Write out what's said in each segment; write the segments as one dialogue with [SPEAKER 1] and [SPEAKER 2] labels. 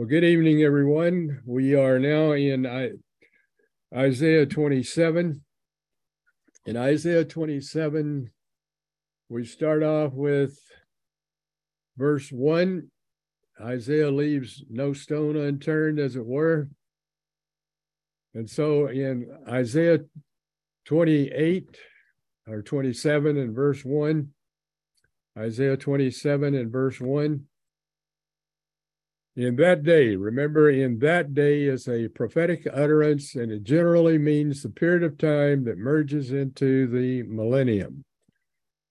[SPEAKER 1] Well, good evening, everyone. We are now in Isaiah 27. In Isaiah 27, we start off with verse 1. Isaiah leaves no stone unturned, as it were. And so in Isaiah 28 or 27 and verse 1, Isaiah 27 and verse 1, in that day, remember, in that day is a prophetic utterance, and it generally means the period of time that merges into the millennium.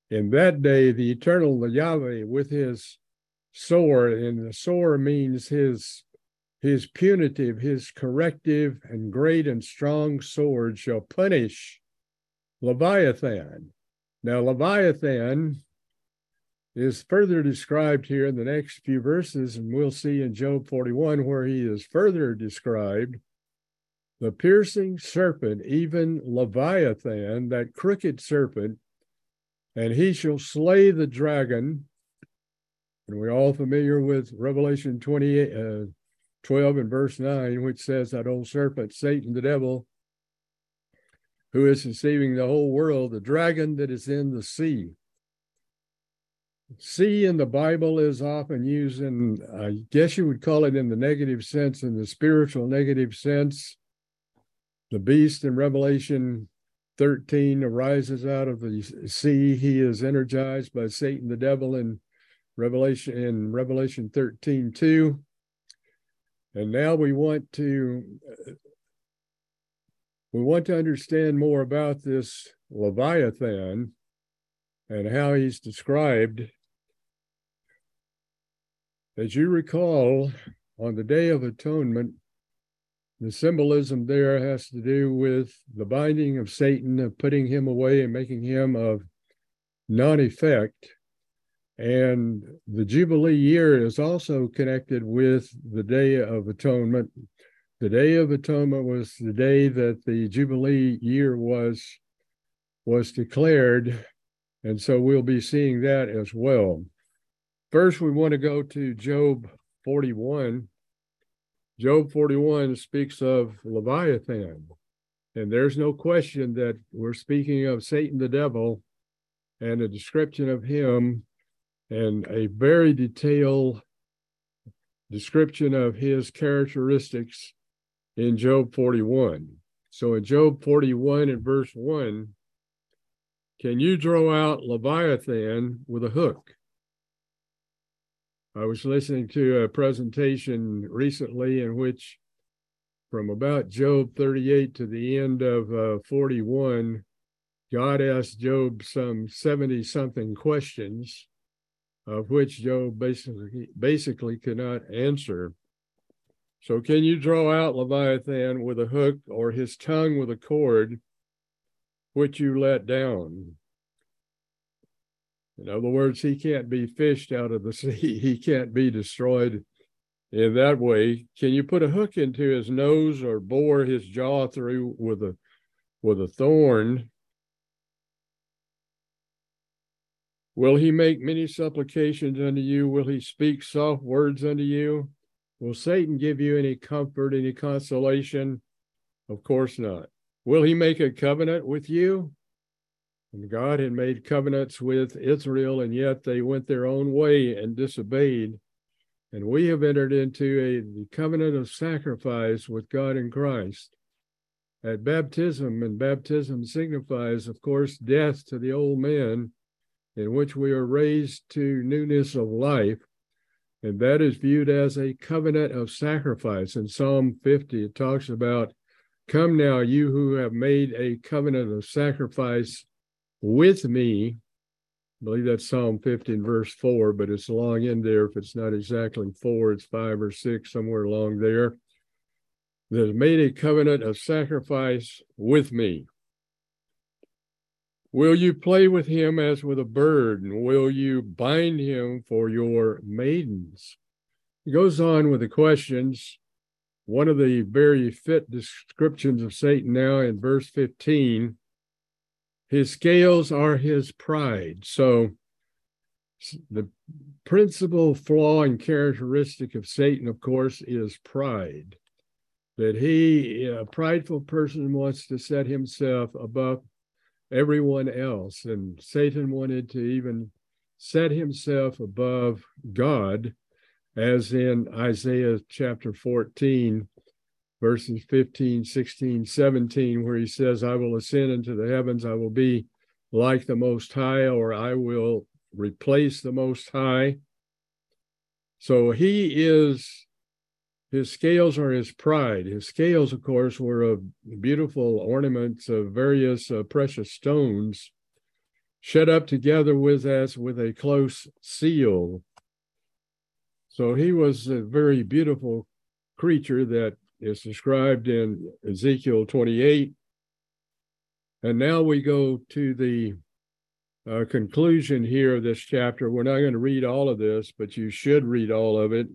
[SPEAKER 1] In that day, the eternal Yahweh with his sword, and the sword means his his punitive, his corrective, and great and strong sword shall punish Leviathan. Now, Leviathan is further described here in the next few verses, and we'll see in Job 41 where he is further described the piercing serpent, even Leviathan, that crooked serpent, and he shall slay the dragon. And we're all familiar with Revelation 28, uh, 12 and verse 9, which says that old serpent, Satan the devil, who is deceiving the whole world, the dragon that is in the sea. Sea in the Bible is often used in, I guess you would call it in the negative sense, in the spiritual negative sense. The beast in Revelation 13 arises out of the sea. He is energized by Satan the devil in Revelation in Revelation 13 2. And now we want to we want to understand more about this Leviathan and how he's described as you recall, on the Day of Atonement, the symbolism there has to do with the binding of Satan, of putting him away and making him of non effect. And the Jubilee year is also connected with the Day of Atonement. The Day of Atonement was the day that the Jubilee year was, was declared. And so we'll be seeing that as well. First, we want to go to Job 41. Job 41 speaks of Leviathan. And there's no question that we're speaking of Satan the devil and a description of him and a very detailed description of his characteristics in Job 41. So in Job 41 and verse 1, can you draw out Leviathan with a hook? I was listening to a presentation recently in which, from about Job 38 to the end of uh, 41, God asked Job some 70 something questions, of which Job basically, basically could not answer. So, can you draw out Leviathan with a hook or his tongue with a cord, which you let down? In other words, he can't be fished out of the sea. He can't be destroyed in that way. Can you put a hook into his nose or bore his jaw through with a with a thorn? Will he make many supplications unto you? Will he speak soft words unto you? Will Satan give you any comfort, any consolation? Of course not. Will he make a covenant with you? And God had made covenants with Israel, and yet they went their own way and disobeyed. And we have entered into a covenant of sacrifice with God in Christ. At baptism, and baptism signifies, of course, death to the old man, in which we are raised to newness of life. And that is viewed as a covenant of sacrifice. In Psalm 50, it talks about, Come now, you who have made a covenant of sacrifice with me. I believe that's Psalm 15, verse 4, but it's along in there. If it's not exactly four, it's five or six, somewhere along there. That made a covenant of sacrifice with me. Will you play with him as with a bird, and will you bind him for your maidens? He goes on with the questions. One of the very fit descriptions of Satan now in verse 15 his scales are his pride. So the principal flaw and characteristic of Satan, of course, is pride. That he, a prideful person, wants to set himself above everyone else. And Satan wanted to even set himself above God, as in Isaiah chapter 14, verses 15, 16, 17, where he says, I will ascend into the heavens, I will be like the Most High, or I will replace the Most High. So he is, his scales are his pride. His scales, of course, were of beautiful ornaments of various uh, precious stones, shut up together with us with a close seal. So he was a very beautiful creature that is described in Ezekiel 28. And now we go to the uh, conclusion here of this chapter. We're not going to read all of this, but you should read all of it.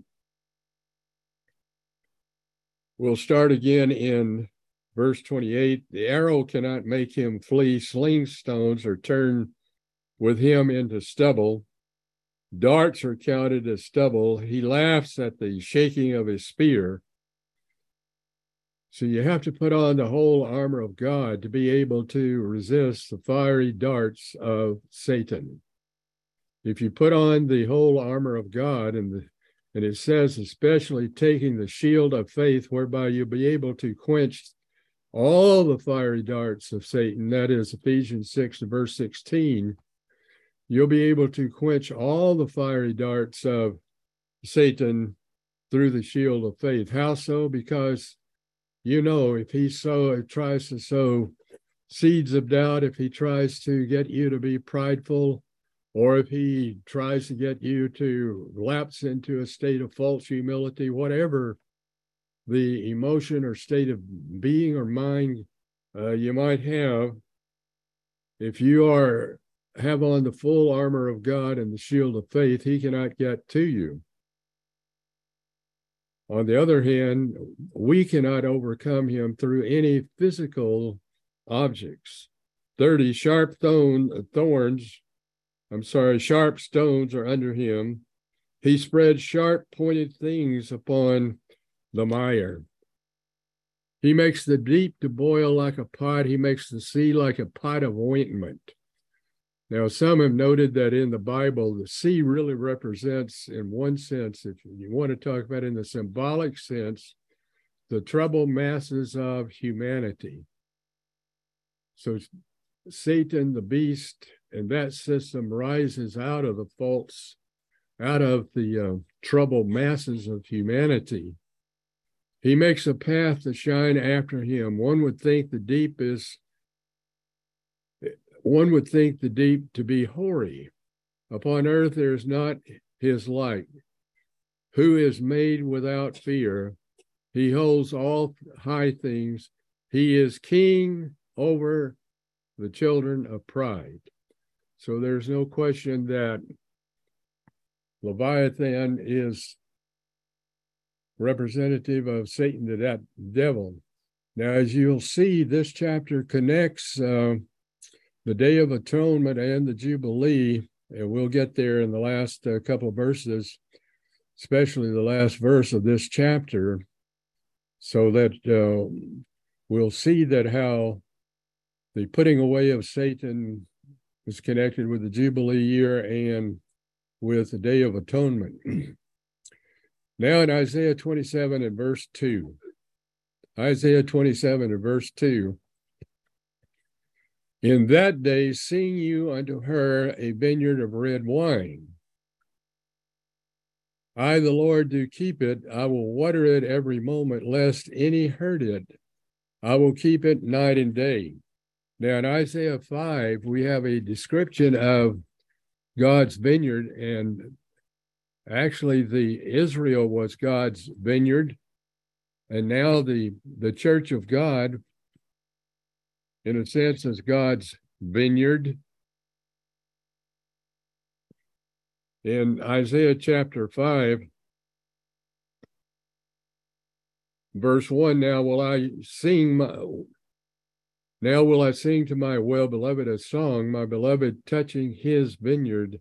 [SPEAKER 1] We'll start again in verse 28. The arrow cannot make him flee sling stones or turn with him into stubble. Darts are counted as stubble. He laughs at the shaking of his spear. So you have to put on the whole armor of God to be able to resist the fiery darts of Satan. If you put on the whole armor of God, and the, and it says especially taking the shield of faith, whereby you'll be able to quench all the fiery darts of Satan. That is Ephesians 6 verse 16. You'll be able to quench all the fiery darts of Satan through the shield of faith. How so? Because you know, if he sow tries to sow seeds of doubt, if he tries to get you to be prideful, or if he tries to get you to lapse into a state of false humility, whatever the emotion or state of being or mind uh, you might have, if you are have on the full armor of God and the shield of faith, he cannot get to you. On the other hand, we cannot overcome him through any physical objects. 30 sharp thorn, uh, thorns, I'm sorry, sharp stones are under him. He spreads sharp pointed things upon the mire. He makes the deep to boil like a pot. He makes the sea like a pot of ointment. Now, some have noted that in the Bible, the sea really represents, in one sense, if you want to talk about in the symbolic sense, the troubled masses of humanity. So, Satan, the beast, and that system rises out of the faults, out of the uh, troubled masses of humanity. He makes a path to shine after him. One would think the deep is one would think the deep to be hoary. Upon earth there is not his like. Who is made without fear? He holds all high things. He is king over the children of pride. So there's no question that Leviathan is representative of Satan to that devil. Now, as you'll see, this chapter connects uh, the Day of Atonement and the Jubilee, and we'll get there in the last uh, couple of verses, especially the last verse of this chapter, so that uh, we'll see that how the putting away of Satan is connected with the Jubilee year and with the Day of Atonement. now in Isaiah 27 and verse 2, Isaiah 27 and verse 2, in that day, sing you unto her a vineyard of red wine. I, the Lord, do keep it. I will water it every moment, lest any hurt it. I will keep it night and day. Now, in Isaiah 5, we have a description of God's vineyard, and actually, the Israel was God's vineyard, and now the the church of God in a sense, as God's vineyard. In Isaiah chapter 5, verse 1 Now will I sing my, now will I sing to my well beloved a song, my beloved touching his vineyard.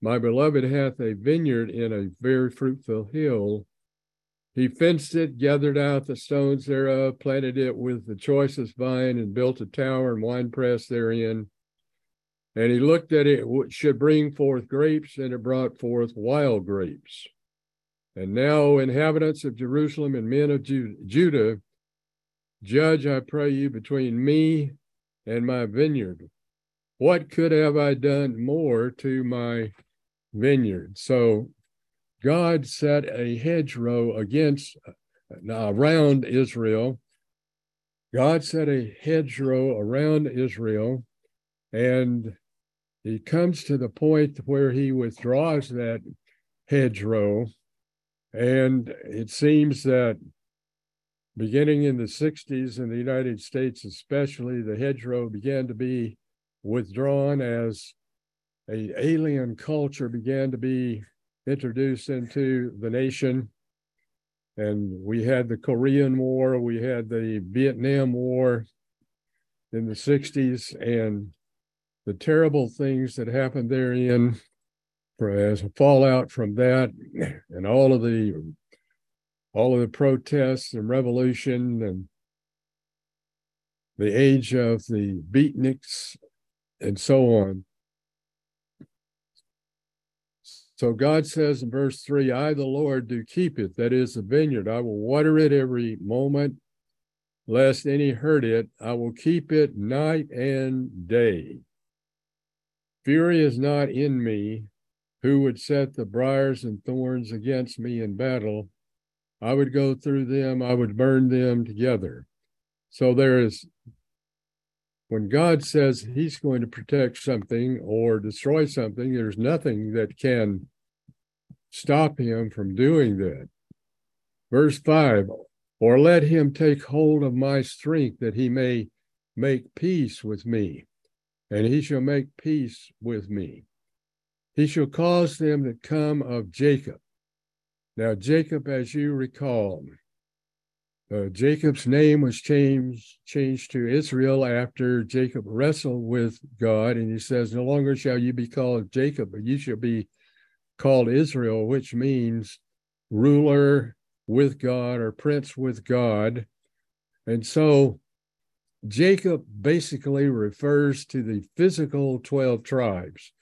[SPEAKER 1] My beloved hath a vineyard in a very fruitful hill. He fenced it, gathered out the stones thereof, planted it with the choicest vine, and built a tower and winepress therein. And he looked that it should bring forth grapes, and it brought forth wild grapes. And now, inhabitants of Jerusalem and men of Judah, judge, I pray you, between me and my vineyard. What could have I done more to my vineyard? So God set a hedgerow against uh, around Israel. God set a hedgerow around Israel, and he comes to the point where he withdraws that hedgerow. And it seems that beginning in the 60s in the United States, especially, the hedgerow began to be withdrawn as a alien culture began to be introduced into the nation. And we had the Korean War, we had the Vietnam War in the 60s, and the terrible things that happened therein as a fallout from that, and all of the all of the protests and revolution and the age of the beatniks and so on. So God says in verse 3 I, the Lord, do keep it, that is the vineyard. I will water it every moment, lest any hurt it. I will keep it night and day. Fury is not in me. Who would set the briars and thorns against me in battle? I would go through them, I would burn them together. So there is, when God says he's going to protect something or destroy something, there's nothing that can stop him from doing that. Verse 5 Or let him take hold of my strength that he may make peace with me, and he shall make peace with me. He shall cause them that come of Jacob now, Jacob, as you recall, uh, Jacob's name was changed changed to Israel after Jacob wrestled with God, and he says, "No longer shall you be called Jacob, but you shall be called Israel," which means ruler with God or prince with God. And so, Jacob basically refers to the physical twelve tribes.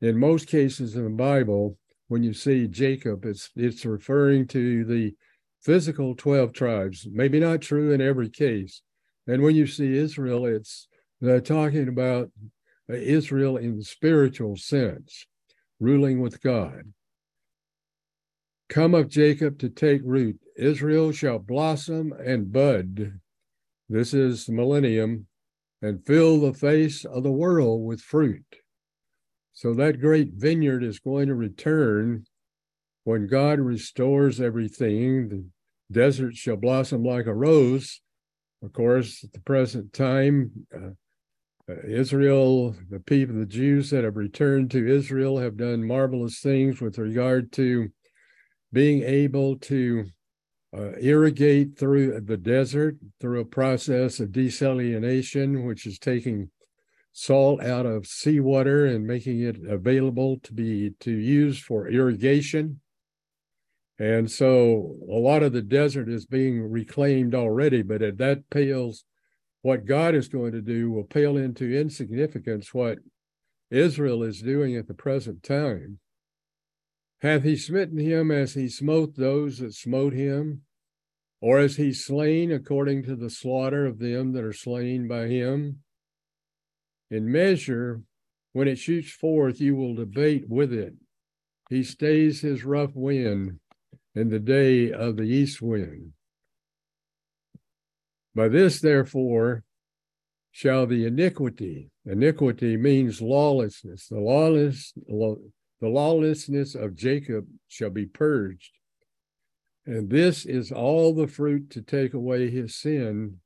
[SPEAKER 1] In most cases in the Bible, when you see Jacob, it's it's referring to the physical 12 tribes, maybe not true in every case. And when you see Israel, it's uh, talking about Israel in the spiritual sense, ruling with God. Come up, Jacob to take root. Israel shall blossom and bud. This is the millennium, and fill the face of the world with fruit. So that great vineyard is going to return when God restores everything. The desert shall blossom like a rose. Of course, at the present time, uh, Israel, the people, the Jews that have returned to Israel have done marvelous things with regard to being able to uh, irrigate through the desert through a process of desalination, which is taking salt out of seawater and making it available to be to use for irrigation. And so a lot of the desert is being reclaimed already, but at that pales what God is going to do will pale into insignificance what Israel is doing at the present time. Hath he smitten him as he smote those that smote him? Or is he slain according to the slaughter of them that are slain by him? In measure, when it shoots forth, you will debate with it. He stays his rough wind in the day of the east wind. By this, therefore, shall the iniquity, iniquity means lawlessness, the lawless, the lawlessness of Jacob shall be purged. And this is all the fruit to take away his sin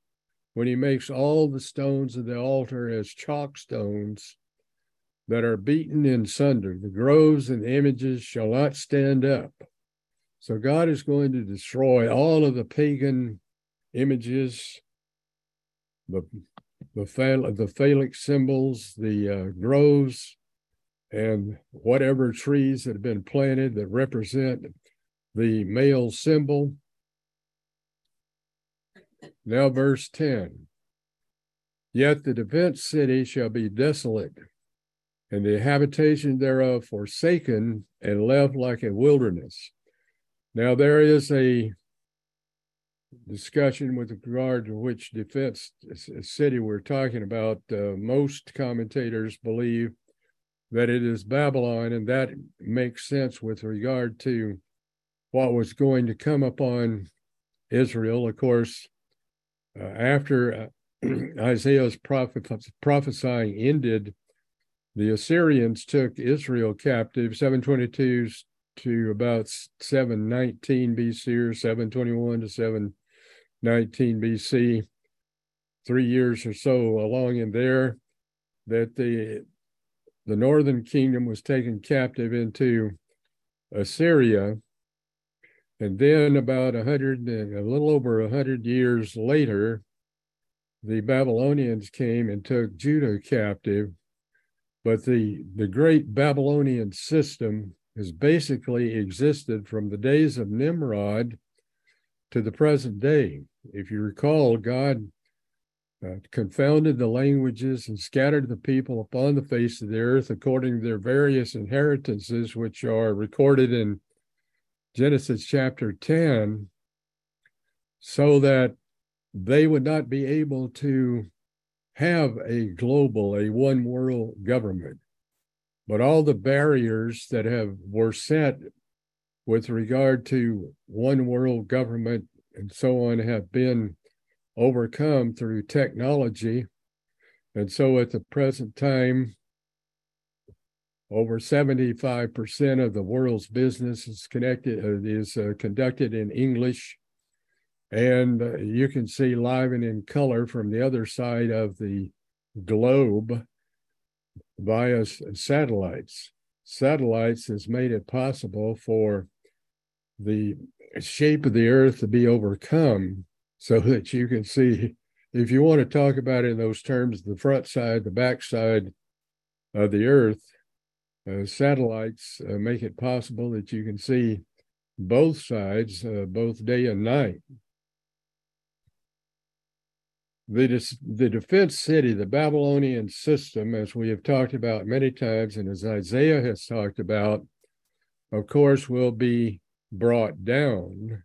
[SPEAKER 1] when he makes all the stones of the altar as chalk stones that are beaten in sunder. The groves and images shall not stand up. So God is going to destroy all of the pagan images, the the, phal- the phallic symbols, the uh, groves, and whatever trees that have been planted that represent the male symbol. Now, verse 10 Yet the defense city shall be desolate, and the habitation thereof forsaken and left like a wilderness. Now, there is a discussion with regard to which defense city we're talking about. Uh, most commentators believe that it is Babylon, and that makes sense with regard to what was going to come upon Israel. Of course, uh, after uh, Isaiah's prophet, prophesying ended, the Assyrians took Israel captive, 722 to about 719 BC or 721 to 719 BC, three years or so along in there, that the the northern kingdom was taken captive into Assyria. And then about a hundred, a little over a hundred years later, the Babylonians came and took Judah captive. But the, the great Babylonian system has basically existed from the days of Nimrod to the present day. If you recall, God uh, confounded the languages and scattered the people upon the face of the earth according to their various inheritances, which are recorded in Genesis chapter 10, so that they would not be able to have a global, a one world government. But all the barriers that have were set with regard to one world government and so on have been overcome through technology. And so at the present time, over 75% of the world's business is connected uh, is uh, conducted in English. And uh, you can see live and in color from the other side of the globe via satellites. Satellites has made it possible for the shape of the earth to be overcome so that you can see if you want to talk about in those terms the front side the back side of the earth uh, satellites uh, make it possible that you can see both sides uh, both day and night the, the defense city the babylonian system as we have talked about many times and as isaiah has talked about of course will be brought down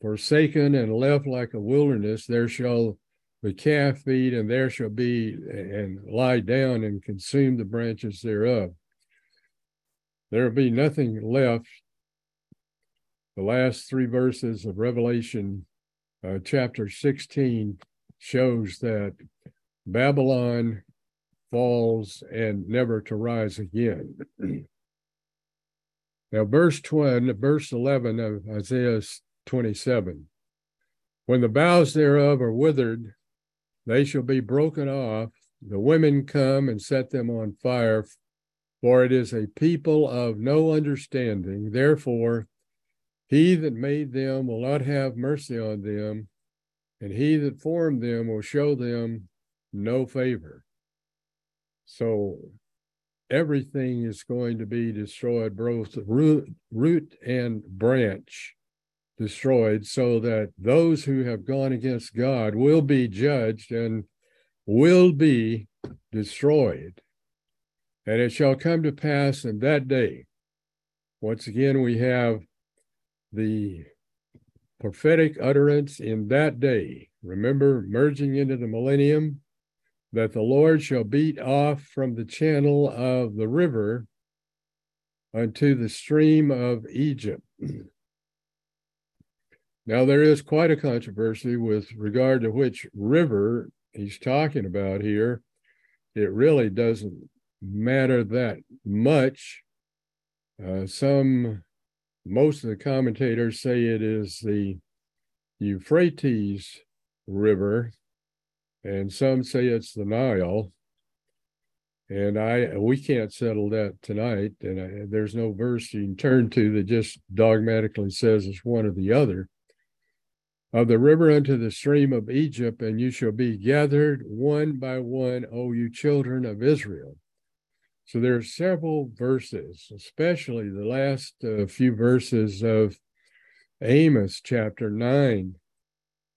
[SPEAKER 1] forsaken and left like a wilderness, there shall the calf feed, and there shall be and lie down and consume the branches thereof. There will be nothing left. The last three verses of Revelation uh, chapter 16 shows that Babylon falls and never to rise again. now, verse 20, verse 11 of Isaiah 27. When the boughs thereof are withered, they shall be broken off. The women come and set them on fire, for it is a people of no understanding. Therefore, he that made them will not have mercy on them, and he that formed them will show them no favor. So everything is going to be destroyed, both root, root and branch destroyed, so that those who have gone against God will be judged and will be destroyed. And it shall come to pass in that day. Once again, we have the prophetic utterance in that day. Remember, merging into the millennium, that the Lord shall beat off from the channel of the river unto the stream of Egypt. Now, there is quite a controversy with regard to which river he's talking about here. It really doesn't matter that much. Uh, some, most of the commentators say it is the Euphrates River, and some say it's the Nile. And I, we can't settle that tonight. And I, there's no verse you can turn to that just dogmatically says it's one or the other of the river unto the stream of Egypt, and you shall be gathered one by one, O you children of Israel. So there are several verses, especially the last uh, few verses of Amos chapter 9.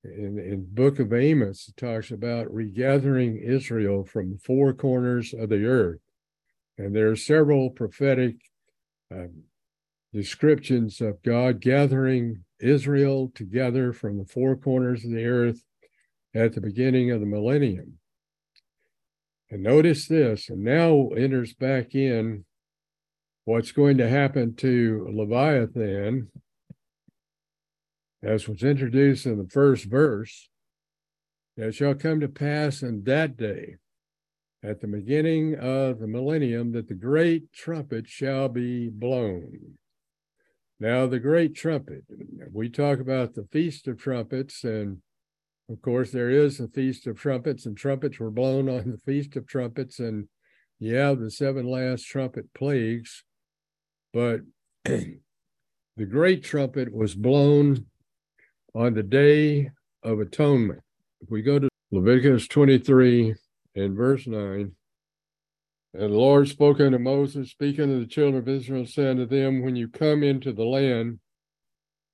[SPEAKER 1] In, in book of Amos, it talks about regathering Israel from the four corners of the earth. And there are several prophetic um, descriptions of God gathering Israel together from the four corners of the earth at the beginning of the millennium. And notice this, and now enters back in what's going to happen to Leviathan, as was introduced in the first verse. It shall come to pass in that day, at the beginning of the millennium, that the great trumpet shall be blown. Now, the great trumpet, we talk about the Feast of Trumpets, and of course, there is a Feast of Trumpets, and trumpets were blown on the Feast of Trumpets, and yeah, the seven last trumpet plagues. But the great trumpet was blown on the Day of Atonement. If we go to Leviticus 23 and verse 9, and the Lord spoke unto Moses, speaking to the children of Israel, saying to them, When you come into the land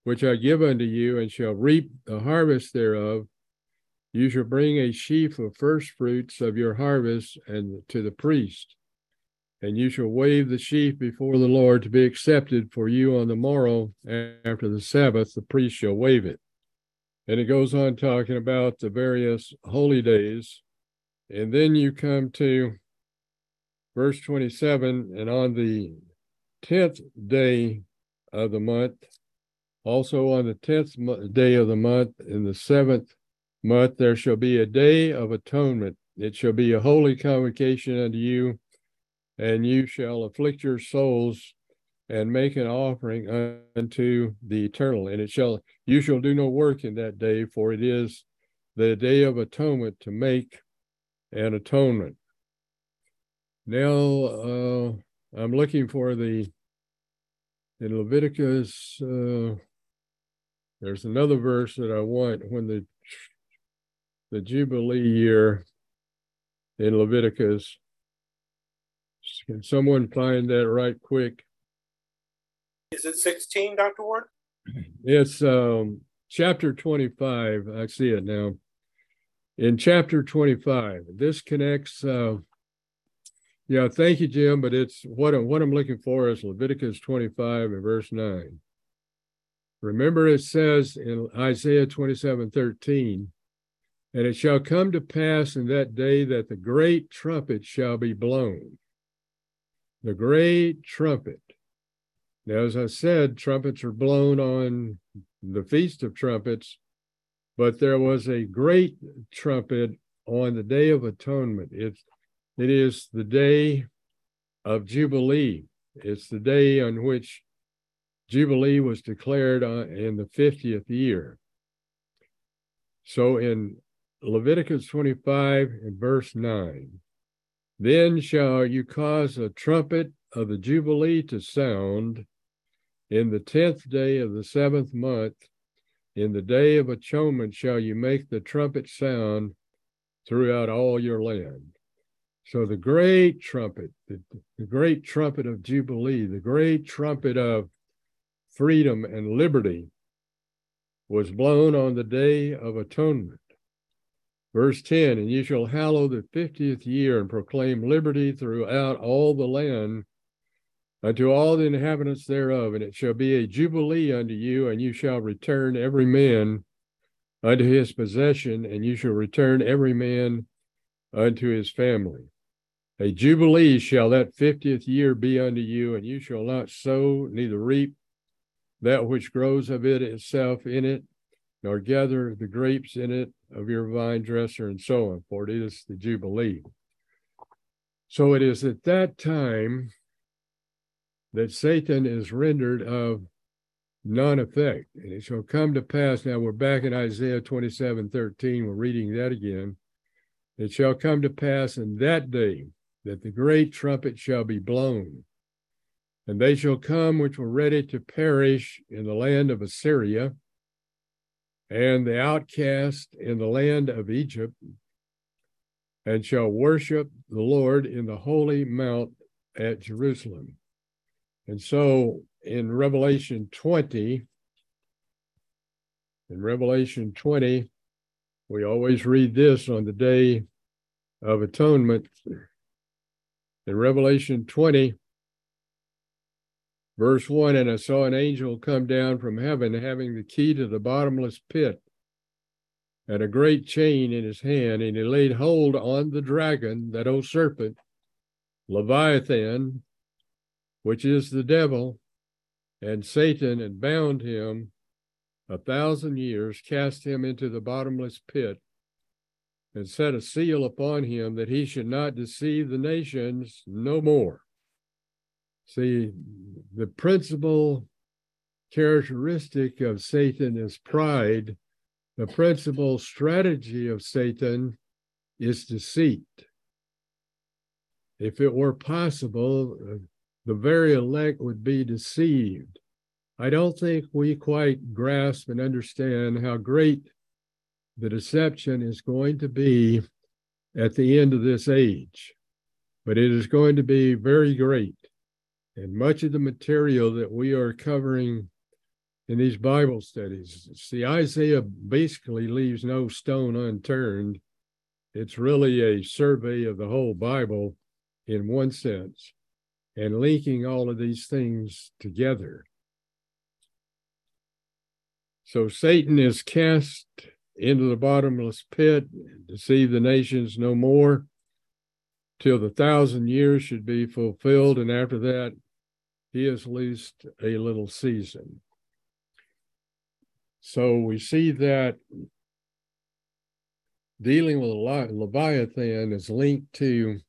[SPEAKER 1] which I give unto you, and shall reap the harvest thereof, you shall bring a sheaf of first fruits of your harvest and to the priest, and you shall wave the sheaf before the Lord to be accepted for you on the morrow after the Sabbath. The priest shall wave it. And it goes on talking about the various holy days. And then you come to verse 27 and on the 10th day of the month also on the 10th day of the month in the seventh month there shall be a day of atonement it shall be a holy convocation unto you and you shall afflict your souls and make an offering unto the eternal and it shall you shall do no work in that day for it is the day of atonement to make an atonement now uh, I'm looking for the in Leviticus. Uh, there's another verse that I want when the the Jubilee year in Leviticus. Can someone find that right quick?
[SPEAKER 2] Is it 16, Dr. Ward?
[SPEAKER 1] It's um, chapter 25. I see it now. In chapter 25, this connects uh, yeah, thank you, Jim. But it's what I'm what I'm looking for is Leviticus 25 and verse 9. Remember, it says in Isaiah 27 13, and it shall come to pass in that day that the great trumpet shall be blown. The great trumpet. Now, as I said, trumpets are blown on the Feast of Trumpets, but there was a great trumpet on the Day of Atonement. It's it is the day of Jubilee. It's the day on which Jubilee was declared uh, in the 50th year. So in Leviticus 25 and verse 9, then shall you cause a trumpet of the Jubilee to sound in the tenth day of the seventh month. In the day of atonement shall you make the trumpet sound throughout all your land. So the great trumpet, the, the great trumpet of Jubilee, the great trumpet of freedom and liberty was blown on the day of atonement. Verse 10 And you shall hallow the fiftieth year and proclaim liberty throughout all the land unto all the inhabitants thereof. And it shall be a jubilee unto you, and you shall return every man unto his possession, and you shall return every man unto his family. A jubilee shall that fiftieth year be unto you, and you shall not sow, neither reap that which grows of it itself in it, nor gather the grapes in it of your vine dresser, and so on, for it is the jubilee. So it is at that time that Satan is rendered of non effect. And it shall come to pass. Now we're back in Isaiah 27 13. We're reading that again. It shall come to pass in that day that the great trumpet shall be blown. And they shall come which were ready to perish in the land of Assyria, and the outcast in the land of Egypt, and shall worship the Lord in the holy mount at Jerusalem. And so in Revelation 20, in Revelation 20, we always read this on the day of atonement. In Revelation 20, verse 1 And I saw an angel come down from heaven, having the key to the bottomless pit and a great chain in his hand, and he laid hold on the dragon, that old serpent, Leviathan, which is the devil, and Satan, and bound him a thousand years, cast him into the bottomless pit, and set a seal upon him that he should not deceive the nations no more. See, the principal characteristic of Satan is pride. The principal strategy of Satan is deceit. If it were possible, the very elect would be deceived. I don't think we quite grasp and understand how great the deception is going to be at the end of this age, but it is going to be very great. And much of the material that we are covering in these Bible studies, see, Isaiah basically leaves no stone unturned. It's really a survey of the whole Bible in one sense and linking all of these things together. So Satan is cast into the bottomless pit, deceive the nations no more, till the thousand years should be fulfilled, and after that he has loosed a little season. So we see that dealing with Leviathan is linked to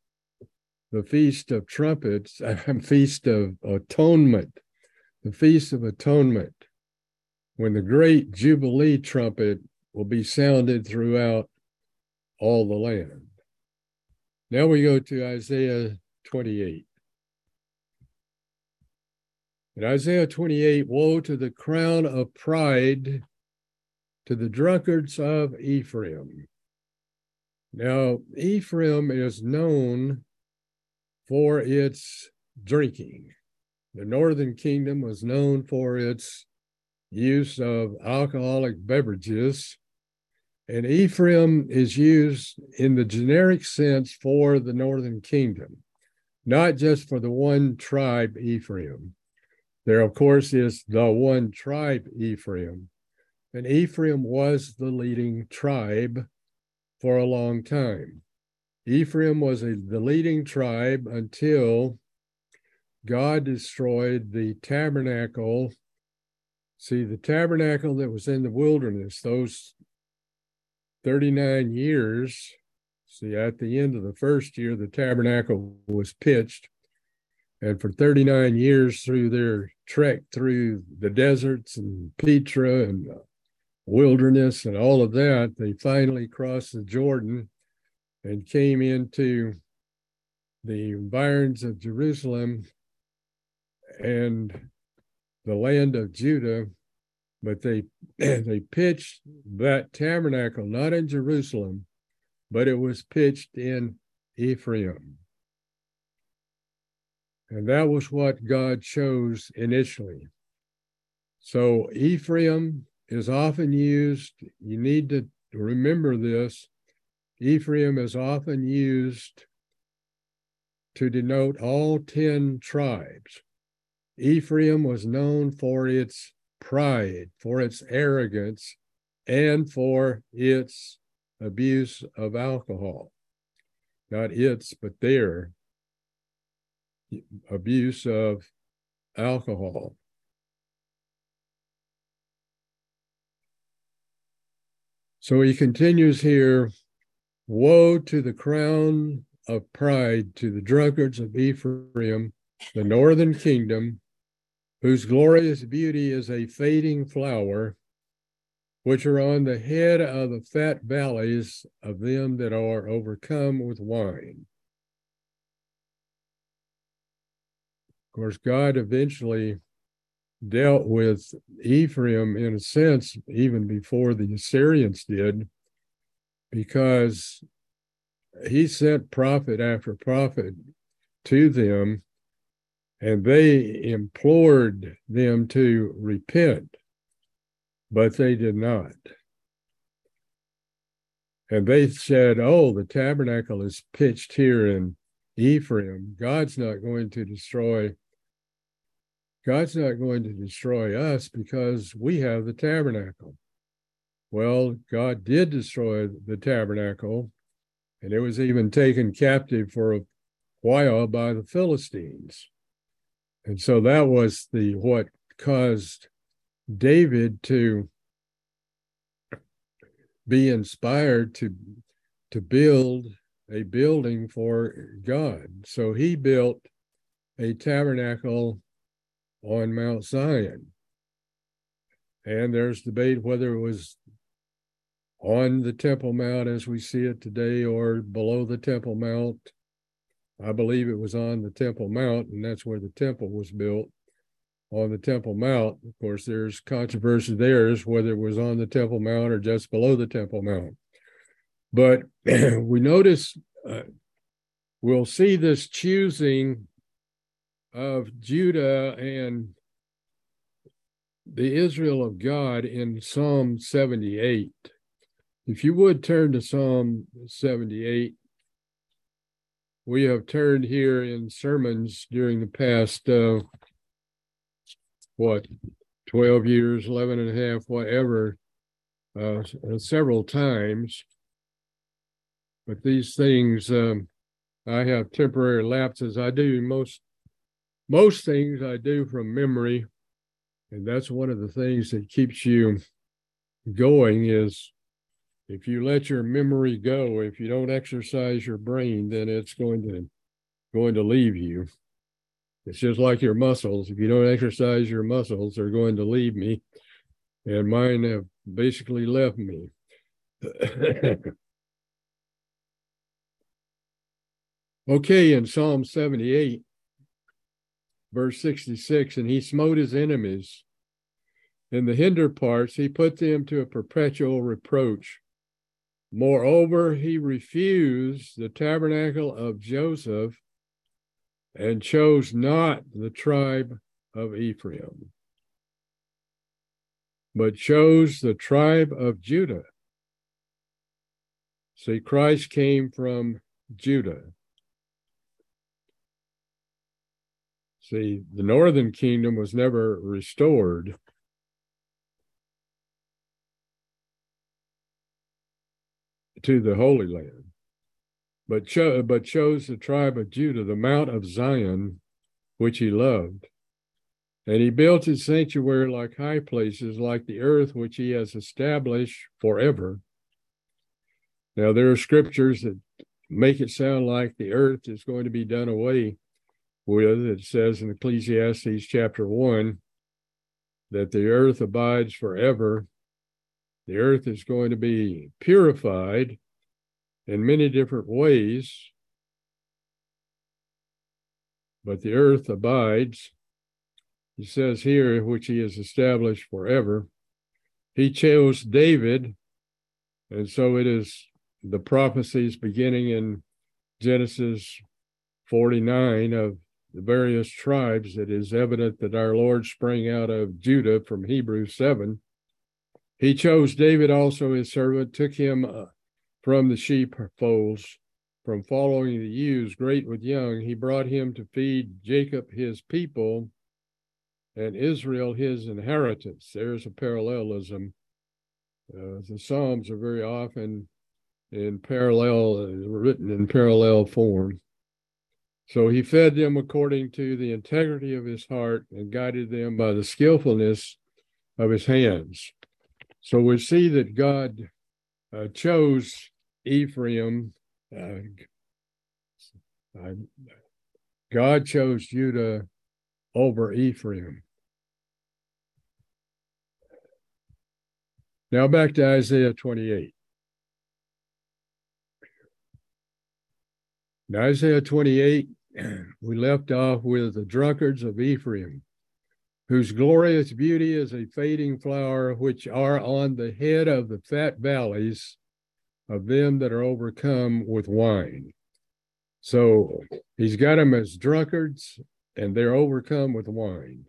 [SPEAKER 1] the Feast of Trumpets, Feast of Atonement, the Feast of Atonement when the great Jubilee trumpet will be sounded throughout all the land. Now we go to Isaiah 28. In Isaiah 28, woe to the crown of pride to the drunkards of Ephraim. Now, Ephraim is known for its drinking. The northern kingdom was known for its use of alcoholic beverages. And Ephraim is used in the generic sense for the northern kingdom, not just for the one tribe Ephraim. There, of course, is the one tribe Ephraim. And Ephraim was the leading tribe for a long time. Ephraim was a, the leading tribe until God destroyed the tabernacle See, the tabernacle that was in the wilderness, those 39 years, see, at the end of the first year, the tabernacle was pitched. And for 39 years through their trek through the deserts and Petra and wilderness and all of that, they finally crossed the Jordan and came into the environs of Jerusalem. And the land of Judah, but they they pitched that tabernacle not in Jerusalem, but it was pitched in Ephraim. And that was what God chose initially. So Ephraim is often used, you need to remember this. Ephraim is often used to denote all 10 tribes. Ephraim was known for its pride, for its arrogance, and for its abuse of alcohol. Not its, but their abuse of alcohol. So he continues here Woe to the crown of pride to the drunkards of Ephraim, the northern kingdom, whose glorious beauty is a fading flower, which are on the head of the fat valleys of them that are overcome with wine. Course, God eventually dealt with Ephraim in a sense, even before the Assyrians did, because he sent prophet after prophet to them and they implored them to repent, but they did not. And they said, Oh, the tabernacle is pitched here in Ephraim. God's not going to destroy. God's not going to destroy us because we have the tabernacle. Well, God did destroy the tabernacle, and it was even taken captive for a while by the Philistines. And so that was the what caused David to be inspired to to build a building for God. So he built a tabernacle on Mount Zion. And there's debate whether it was on the Temple Mount as we see it today or below the Temple Mount. I believe it was on the Temple Mount, and that's where the temple was built on the Temple Mount. Of course, there's controversy there as whether it was on the Temple Mount or just below the Temple Mount. But we notice, uh, we'll see this choosing of Judah and the Israel of God in Psalm 78. If you would turn to Psalm 78, we have turned here in sermons during the past uh, what 12 years 11 and a half whatever uh, uh, several times but these things um, i have temporary lapses i do most most things i do from memory and that's one of the things that keeps you going is if you let your memory go if you don't exercise your brain then it's going to going to leave you it's just like your muscles. If you don't exercise your muscles, they're going to leave me. And mine have basically left me. okay, in Psalm 78, verse 66, and he smote his enemies. In the hinder parts, he put them to a perpetual reproach. Moreover, he refused the tabernacle of Joseph and chose not the tribe of Ephraim, but chose the tribe of Judah. See, Christ came from Judah. See, the northern kingdom was never restored. To the Holy Land but, cho- but chose the tribe of Judah, the Mount of Zion, which he loved. And he built his sanctuary like high places, like the earth which he has established forever. Now, there are scriptures that make it sound like the earth is going to be done away with. It says in Ecclesiastes chapter 1 that the earth abides forever. The earth is going to be purified in many different ways, but the earth abides. He says here, which he has established forever. He chose David, and so it is the prophecies beginning in Genesis 49 of the various tribes. It is evident that our Lord sprang out of Judah from Hebrews 7. He chose David also his servant, took him uh, from the sheepfolds, from following the ewes, great with young, he brought him to feed Jacob his people and Israel his inheritance. There's a parallelism. Uh, the Psalms are very often in parallel, uh, written in parallel form. So he fed them according to the integrity of his heart and guided them by the skillfulness of his hands. So we see that God uh, chose Ephraim. Uh, God chose Judah over Ephraim. Now back to Isaiah 28. In Isaiah 28, we left off with the drunkards of Ephraim, whose glorious beauty is a fading flower, which are on the head of the fat valleys of them that are overcome with wine. So he's got them as drunkards and they're overcome with wine.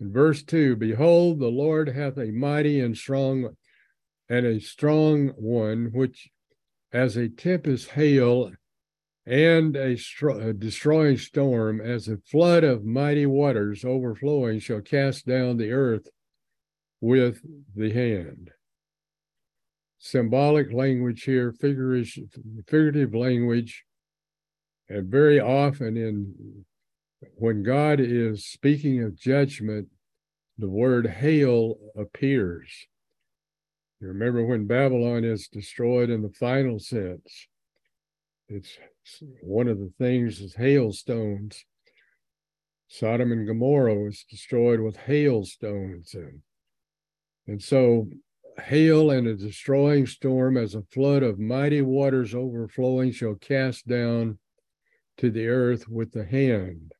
[SPEAKER 1] In verse 2, behold, the Lord hath a mighty and strong and a strong one, which as a tempest hail and a, a, destroying storm, as a flood of mighty waters overflowing, shall cast down the earth with the hand. Symbolic language here, figurative, figurative language, and very often in when God is speaking of judgment, the word hail appears. You remember when Babylon is destroyed in the final sense, it's one of the things is hailstones. Sodom and Gomorrah was destroyed with hailstones. And, and so hail and a destroying storm as a flood of mighty waters overflowing shall cast down to the earth with the hand.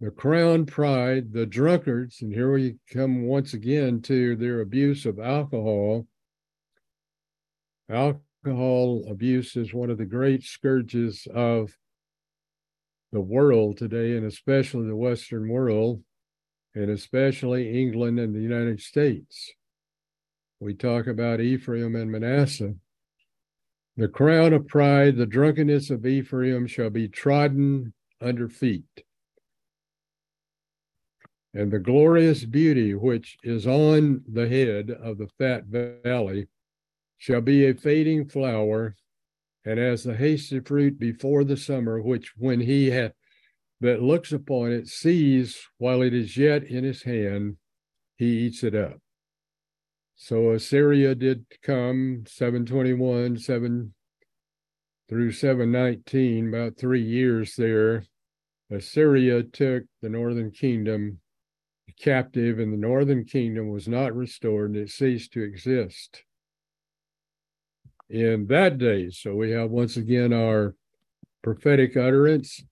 [SPEAKER 1] The crown pride, the drunkards, and here we come once again to their abuse of alcohol. Alcohol abuse is one of the great scourges of the world today, and especially the Western world, and especially England and the United States. We talk about Ephraim and Manasseh. The crown of pride, the drunkenness of Ephraim shall be trodden under feet and the glorious beauty which is on the head of the fat valley shall be a fading flower, and as the hasty fruit before the summer, which when he hath that looks upon it sees while it is yet in his hand, he eats it up. So Assyria did come 721, 7 through 719, about three years there. Assyria took the northern kingdom captive and the northern kingdom was not restored and it ceased to exist in that day. So we have once again our prophetic utterance.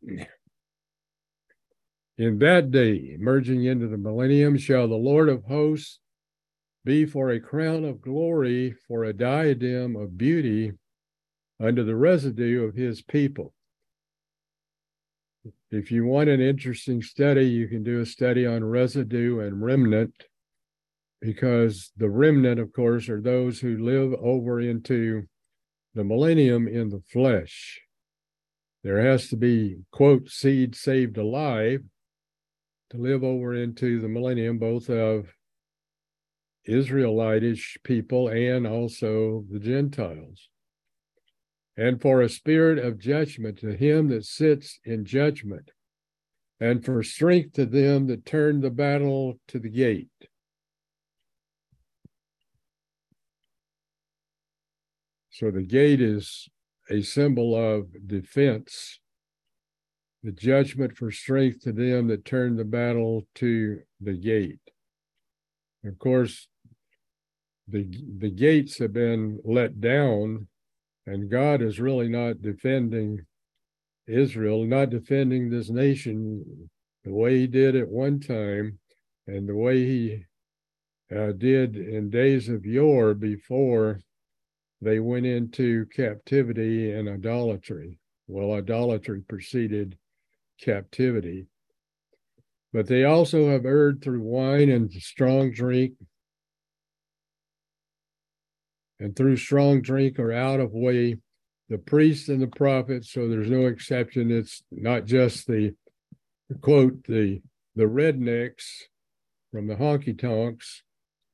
[SPEAKER 1] In that day, merging into the millennium, shall the Lord of hosts be for a crown of glory, for a diadem of beauty under the residue of his people. If you want an interesting study, you can do a study on residue and remnant, because the remnant, of course, are those who live over into the millennium in the flesh. There has to be, quote, seed saved alive to live over into the millennium, both of Israelitish people and also the Gentiles and for a spirit of judgment to him that sits in judgment, and for strength to them that turn the battle to the gate. So the gate is a symbol of defense, the judgment for strength to them that turn the battle to the gate. Of course, the the gates have been let down and God is really not defending Israel, not defending this nation the way he did at one time and the way he uh, did in days of yore before they went into captivity and idolatry. Well, idolatry preceded captivity. But they also have erred through wine and strong drink and through strong drink are out of way the priests and the prophets. So there's no exception. It's not just the quote the the rednecks from the honky tonks.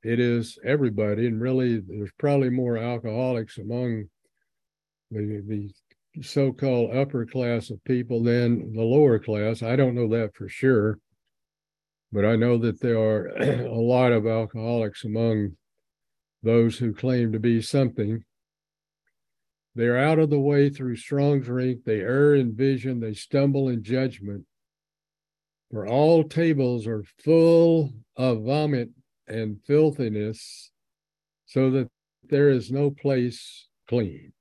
[SPEAKER 1] It is everybody, and really, there's probably more alcoholics among the the so-called upper class of people than the lower class. I don't know that for sure, but I know that there are a lot of alcoholics among those who claim to be something. They are out of the way through strong drink. They err in vision. They stumble in judgment. For all tables are full of vomit and filthiness, so that there is no place clean.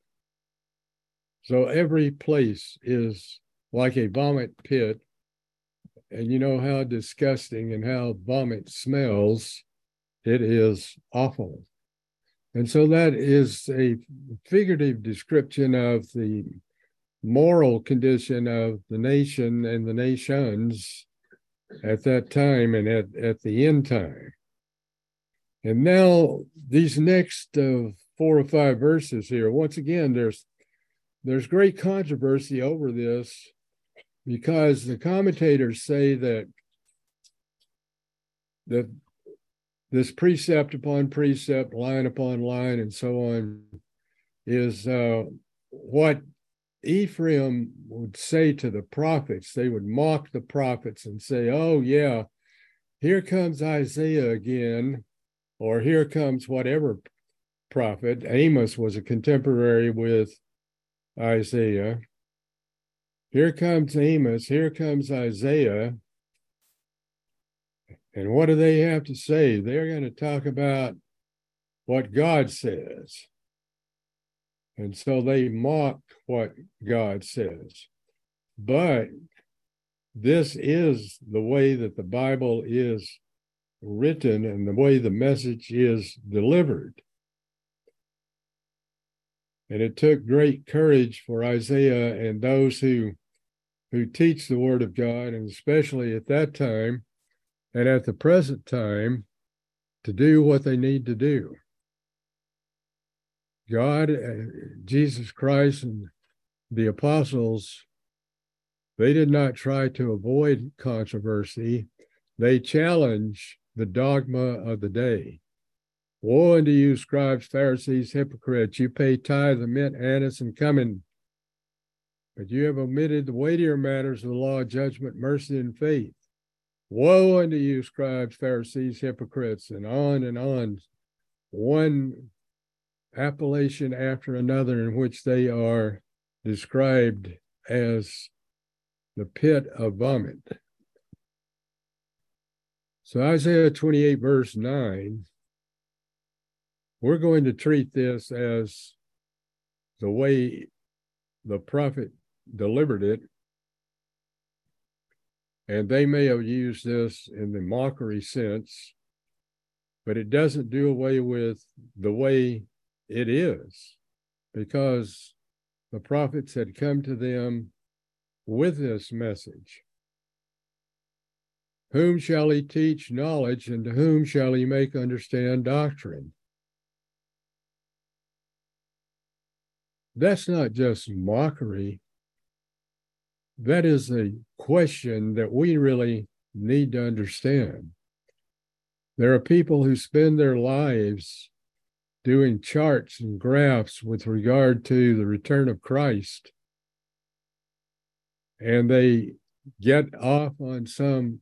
[SPEAKER 1] So every place is like a vomit pit. And you know how disgusting and how vomit smells. It is awful. And so that is a figurative description of the moral condition of the nation and the nations at that time and at, at the end time. And now these next uh, four or five verses here, once again, there's there's great controversy over this because the commentators say that that this precept upon precept, line upon line, and so on, is uh, what Ephraim would say to the prophets. They would mock the prophets and say, "Oh yeah, here comes Isaiah again." Or here comes whatever prophet. Amos was a contemporary with Isaiah. Here comes Amos, here comes Isaiah. And what do they have to say? They're going to talk about what God says. And so they mock what God says. But this is the way that the Bible is written and the way the message is delivered. And it took great courage for Isaiah and those who who teach the word of God, and especially at that time and at the present time, to do what they need to do. God, uh, Jesus Christ, and the apostles, they did not try to avoid controversy. They challenged the dogma of the day. Woe unto you, scribes, Pharisees, hypocrites! You pay tithe of mint, anise, and cumin, but you have omitted the weightier matters of the law, judgment, mercy, and faith. Woe unto you, scribes, Pharisees, hypocrites, and on and on. One appellation after another in which they are described as the pit of vomit. So, Isaiah 28, verse 9, we're going to treat this as the way the prophet delivered it. And they may have used this in the mockery sense, but it doesn't do away with the way it is, because the prophets had come to them with this message. Whom shall he teach knowledge, and to whom shall he make understand doctrine? That's not just mockery. That is a question that we really need to understand. There are people who spend their lives doing charts and graphs with regard to the return of Christ, and they get off on some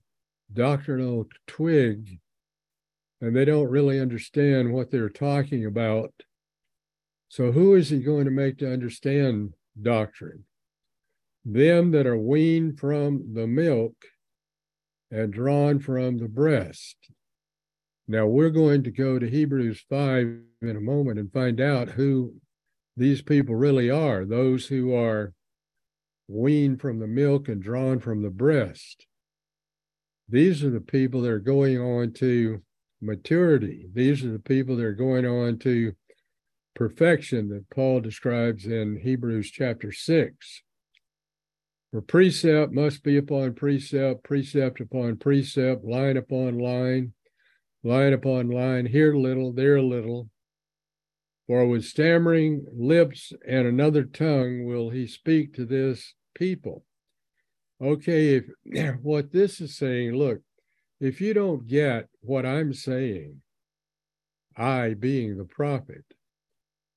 [SPEAKER 1] doctrinal twig and they don't really understand what they're talking about. So, who is he going to make to understand doctrine? Them that are weaned from the milk and drawn from the breast. Now, we're going to go to Hebrews 5 in a moment and find out who these people really are those who are weaned from the milk and drawn from the breast. These are the people that are going on to maturity. These are the people that are going on to perfection that Paul describes in Hebrews chapter 6. For precept must be upon precept, precept upon precept, line upon line, line upon line, here a little, there a little. For with stammering lips and another tongue will he speak to this people okay, if what this is saying, look, if you don't get what I'm saying, I being the prophet,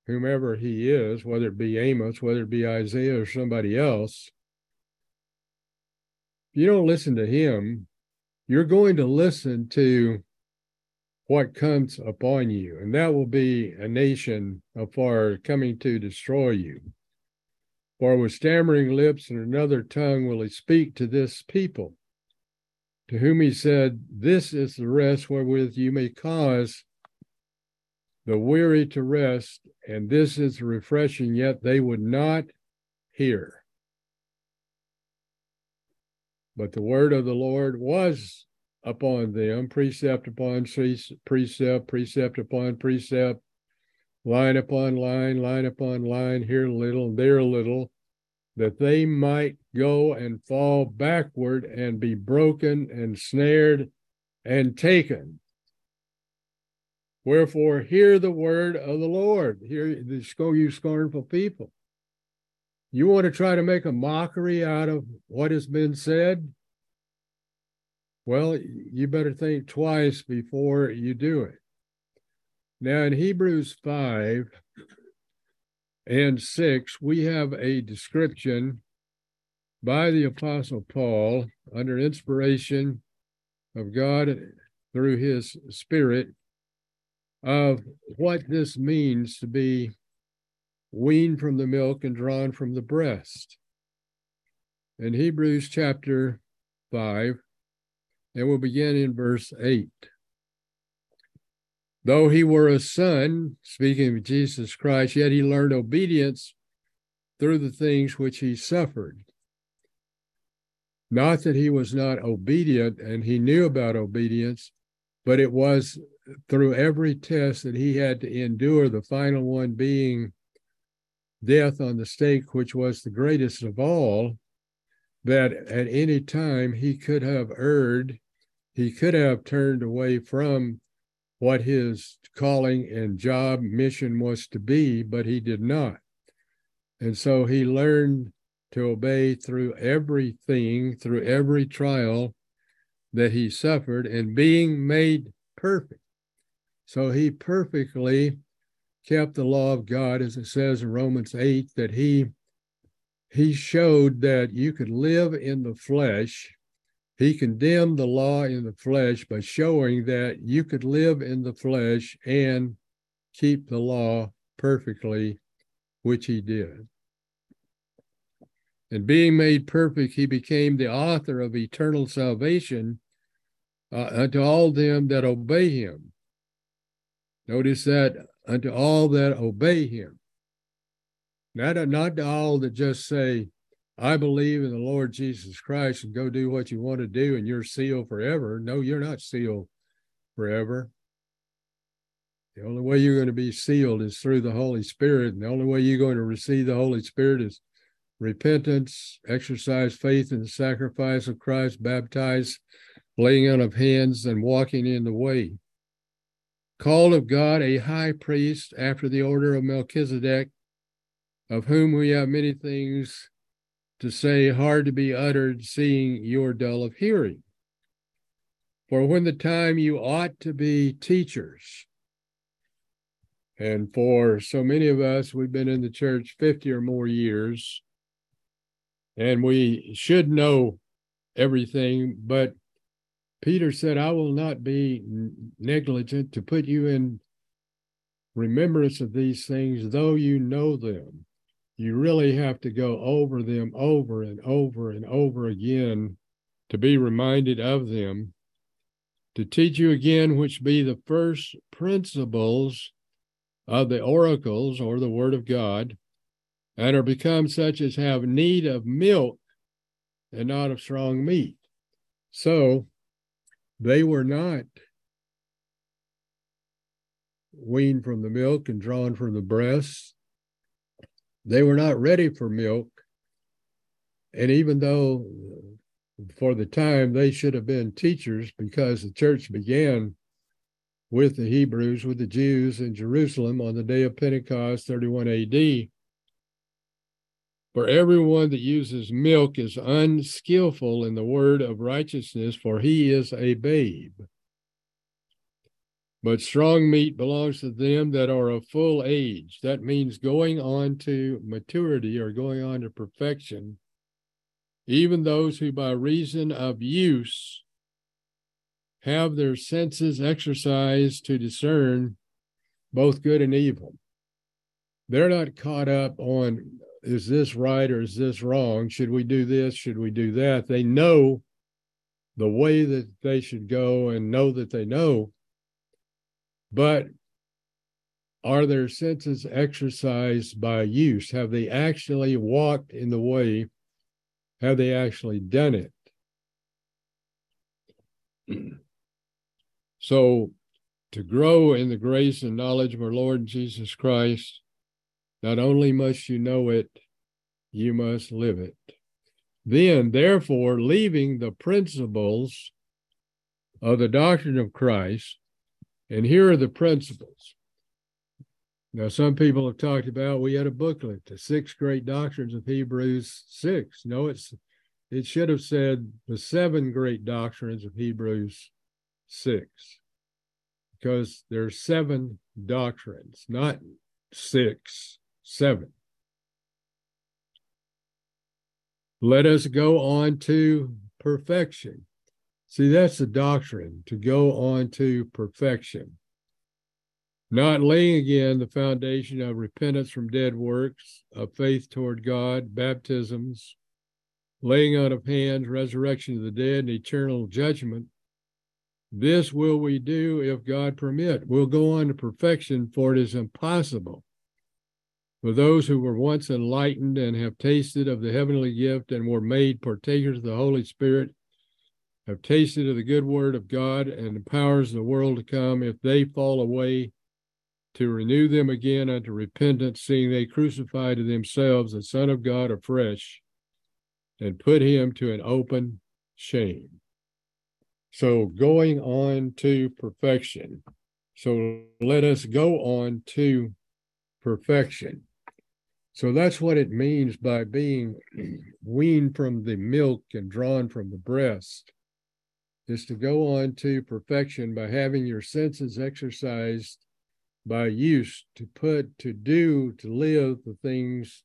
[SPEAKER 1] whomever he is, whether it be Amos, whether it be Isaiah or somebody else, if you don't listen to him, you're going to listen to what comes upon you, and that will be a nation afar coming to destroy you. For with stammering lips and another tongue will he speak to this people, to whom he said, This is the rest wherewith you may cause the weary to rest, and this is refreshing, yet they would not hear. But the word of the Lord was upon them, precept upon precept, precept upon precept, line upon line, line upon line, here a little, there a little. that they might go and fall backward and be broken and snared and taken. Wherefore, hear the word of the Lord. Hear the you scornful people. You want to try to make a mockery out of what has been said? Well, you better think twice before you do it. Now, in Hebrews 5 and 6, we have a description by the Apostle Paul under inspiration of God through his Spirit of what this means to be weaned from the milk and drawn from the breast. In Hebrews chapter 5, and we'll begin in verse 8. Though he were a son, speaking of Jesus Christ, yet he learned obedience through the things which he suffered. Not that he was not obedient and he knew about obedience, but it was through every test that he had to endure, the final one being death on the stake, which was the greatest of all, that at any time he could have erred, he could have turned away from what his calling and job mission was to be, but he did not. And so he learned to obey through everything, through every trial that he suffered, and being made perfect. So he perfectly kept the law of God, as it says in Romans 8, that he he showed that you could live in the flesh. He condemned the law in the flesh by showing that you could live in the flesh and keep the law perfectly, which he did. And being made perfect, he became the author of eternal salvation uh, unto all them that obey him. Notice that unto all that obey him. Not, not to all that just say, I believe in the Lord Jesus Christ and go do what you want to do and you're sealed forever. No, you're not sealed forever. The only way you're going to be sealed is through the Holy Spirit. And the only way you're going to receive the Holy Spirit is repentance, exercise faith in the sacrifice of Christ, baptize, laying on of hands, and walking in the way. Called of God a high priest after the order of Melchizedek, of whom we have many things to say hard to be uttered, seeing you're dull of hearing. For when the time you ought to be teachers, and for so many of us, we've been in the church 50 or more years, and we should know everything, but Peter said, I will not be negligent to put you in remembrance of these things, though you know them you really have to go over them over and over and over again to be reminded of them, to teach you again, which be the first principles of the oracles or the word of God, and are become such as have need of milk and not of strong meat. So they were not weaned from the milk and drawn from the breasts they were not ready for milk. And even though for the time they should have been teachers because the church began with the Hebrews, with the Jews in Jerusalem on the day of Pentecost, 31 AD. For everyone that uses milk is unskillful in the word of righteousness, for he is a babe. But strong meat belongs to them that are of full age. That means going on to maturity or going on to perfection, even those who by reason of use have their senses exercised to discern both good and evil. They're not caught up on is this right or is this wrong? Should we do this? Should we do that? They know the way that they should go and know that they know but are their senses exercised by use? Have they actually walked in the way? Have they actually done it? so, to grow in the grace and knowledge of our Lord Jesus Christ, not only must you know it, you must live it. Then, therefore, leaving the principles of the doctrine of Christ, and here are the principles. Now, some people have talked about we had a booklet, the six great doctrines of Hebrews 6. No, it's it should have said the seven great doctrines of Hebrews 6 because there's seven doctrines, not six, seven. Let us go on to perfection. See, that's the doctrine to go on to perfection. Not laying again the foundation of repentance from dead works, of faith toward God, baptisms, laying on of hands, resurrection of the dead, and eternal judgment. This will we do if God permit. We'll go on to perfection, for it is impossible for those who were once enlightened and have tasted of the heavenly gift and were made partakers of the Holy Spirit, have tasted of the good word of God and the powers of the world to come, if they fall away, to renew them again unto repentance, seeing they crucify to themselves the Son of God afresh and put him to an open shame. So, going on to perfection. So, let us go on to perfection. So, that's what it means by being weaned from the milk and drawn from the breast, is to go on to perfection by having your senses exercised by use to put, to do, to live the things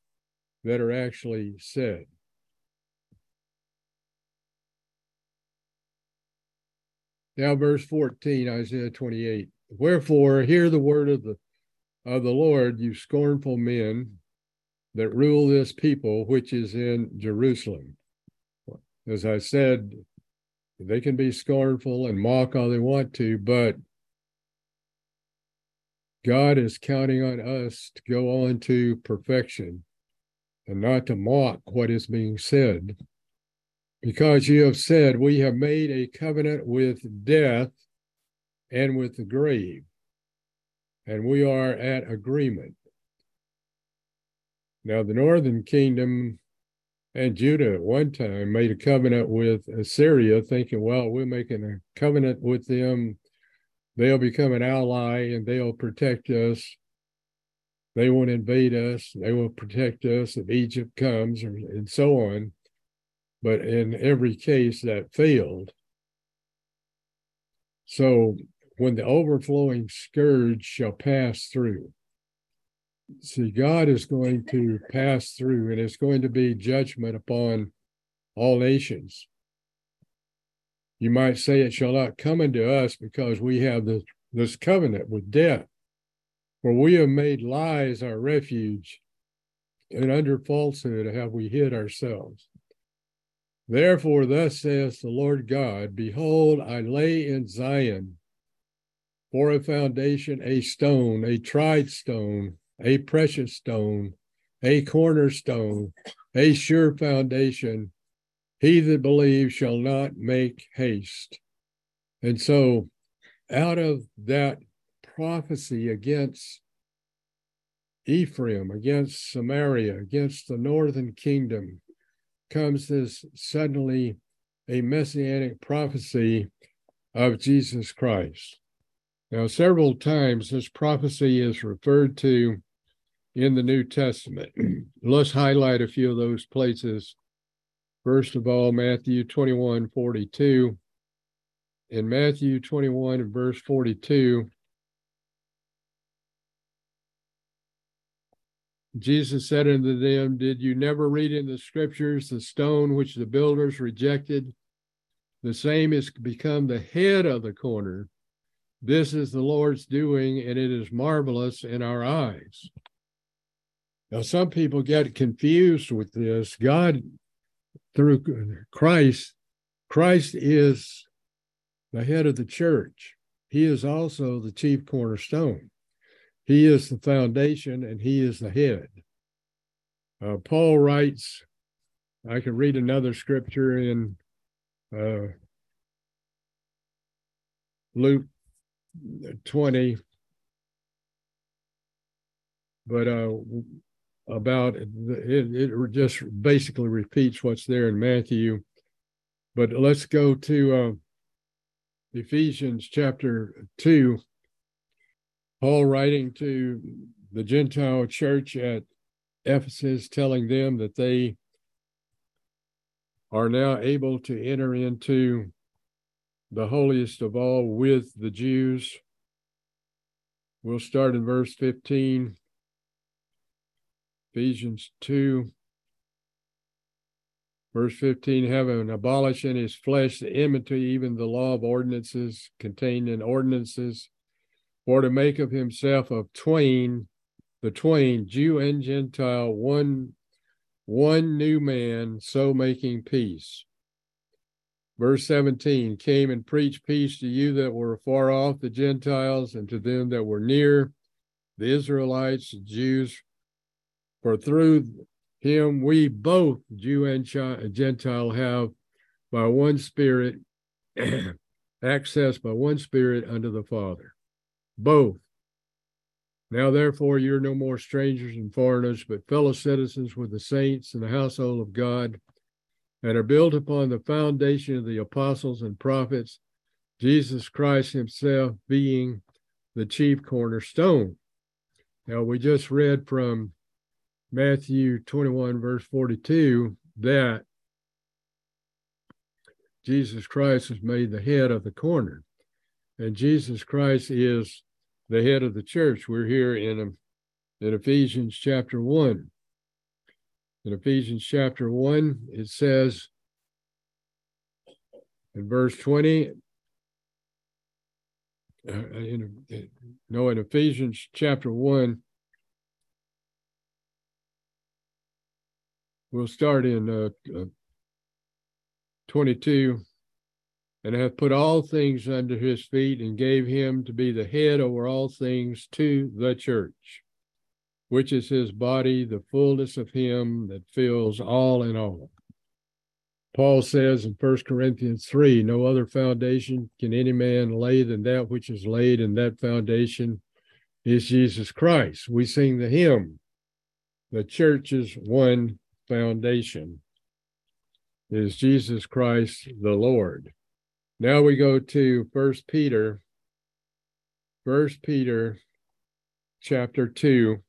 [SPEAKER 1] that are actually said. Now, verse 14, Isaiah 28. Wherefore, hear the word of the of the Lord, you scornful men that rule this people which is in Jerusalem. As I said, they can be scornful and mock all they want to, but God is counting on us to go on to perfection and not to mock what is being said because you have said, We have made a covenant with death and with the grave, and we are at agreement. Now, the northern kingdom and Judah at one time made a covenant with Assyria, thinking, well, we're making a covenant with them. They'll become an ally and they'll protect us. They won't invade us. They will protect us if Egypt comes, and so on. But in every case, that failed. So when the overflowing scourge shall pass through, see, God is going to pass through, and it's going to be judgment upon all nations. You might say it shall not come unto us because we have this, this covenant with death, for we have made lies our refuge, and under falsehood have we hid ourselves. Therefore, thus saith the Lord God Behold, I lay in Zion for a foundation a stone, a tried stone, a precious stone, a cornerstone, a sure foundation. He that believes shall not make haste. And so, out of that prophecy against Ephraim, against Samaria, against the northern kingdom, comes this suddenly a messianic prophecy of Jesus Christ. Now, several times this prophecy is referred to in the New Testament. Let's highlight a few of those places. First of all, Matthew 21 42. In Matthew 21 and verse 42, Jesus said unto them, Did you never read in the scriptures the stone which the builders rejected? The same is become the head of the corner. This is the Lord's doing, and it is marvelous in our eyes. Now, some people get confused with this. God, through Christ, Christ is the head of the church. He is also the chief cornerstone. He is the foundation and he is the head. Uh, Paul writes, I can read another scripture in uh, Luke 20, but uh, about it, it just basically repeats what's there in Matthew. But let's go to uh, Ephesians chapter 2. Paul writing to the Gentile church at Ephesus, telling them that they are now able to enter into the holiest of all with the Jews. We'll start in verse 15, Ephesians 2, verse 15 having abolished in his flesh the enmity, even the law of ordinances contained in ordinances, for to make of himself of twain, the twain, Jew and Gentile, one one new man, so making peace. Verse 17 came and preached peace to you that were far off, the Gentiles, and to them that were near, the Israelites, the Jews. For through him we both, Jew and Gentile, have by one Spirit access by one Spirit unto the Father. Both now, therefore, you're no more strangers and foreigners, but fellow citizens with the saints in the household of God, and are built upon the foundation of the apostles and prophets, Jesus Christ Himself being the chief cornerstone. Now, we just read from Matthew 21, verse 42, that Jesus Christ is made the head of the corner. And Jesus Christ is the head of the church. We're here in, um, in Ephesians chapter 1. In Ephesians chapter 1, it says in verse 20, uh, in, no, in Ephesians chapter 1, we'll start in uh, uh, 22 and hath put all things under his feet, and gave him to be the head over all things to the church, which is his body, the fullness of him that fills all in all. Paul says in 1 Corinthians 3 No other foundation can any man lay than that which is laid, and that foundation is Jesus Christ. We sing the hymn, The church is one foundation is Jesus Christ the Lord. Now we go to First Peter, First Peter chapter 2.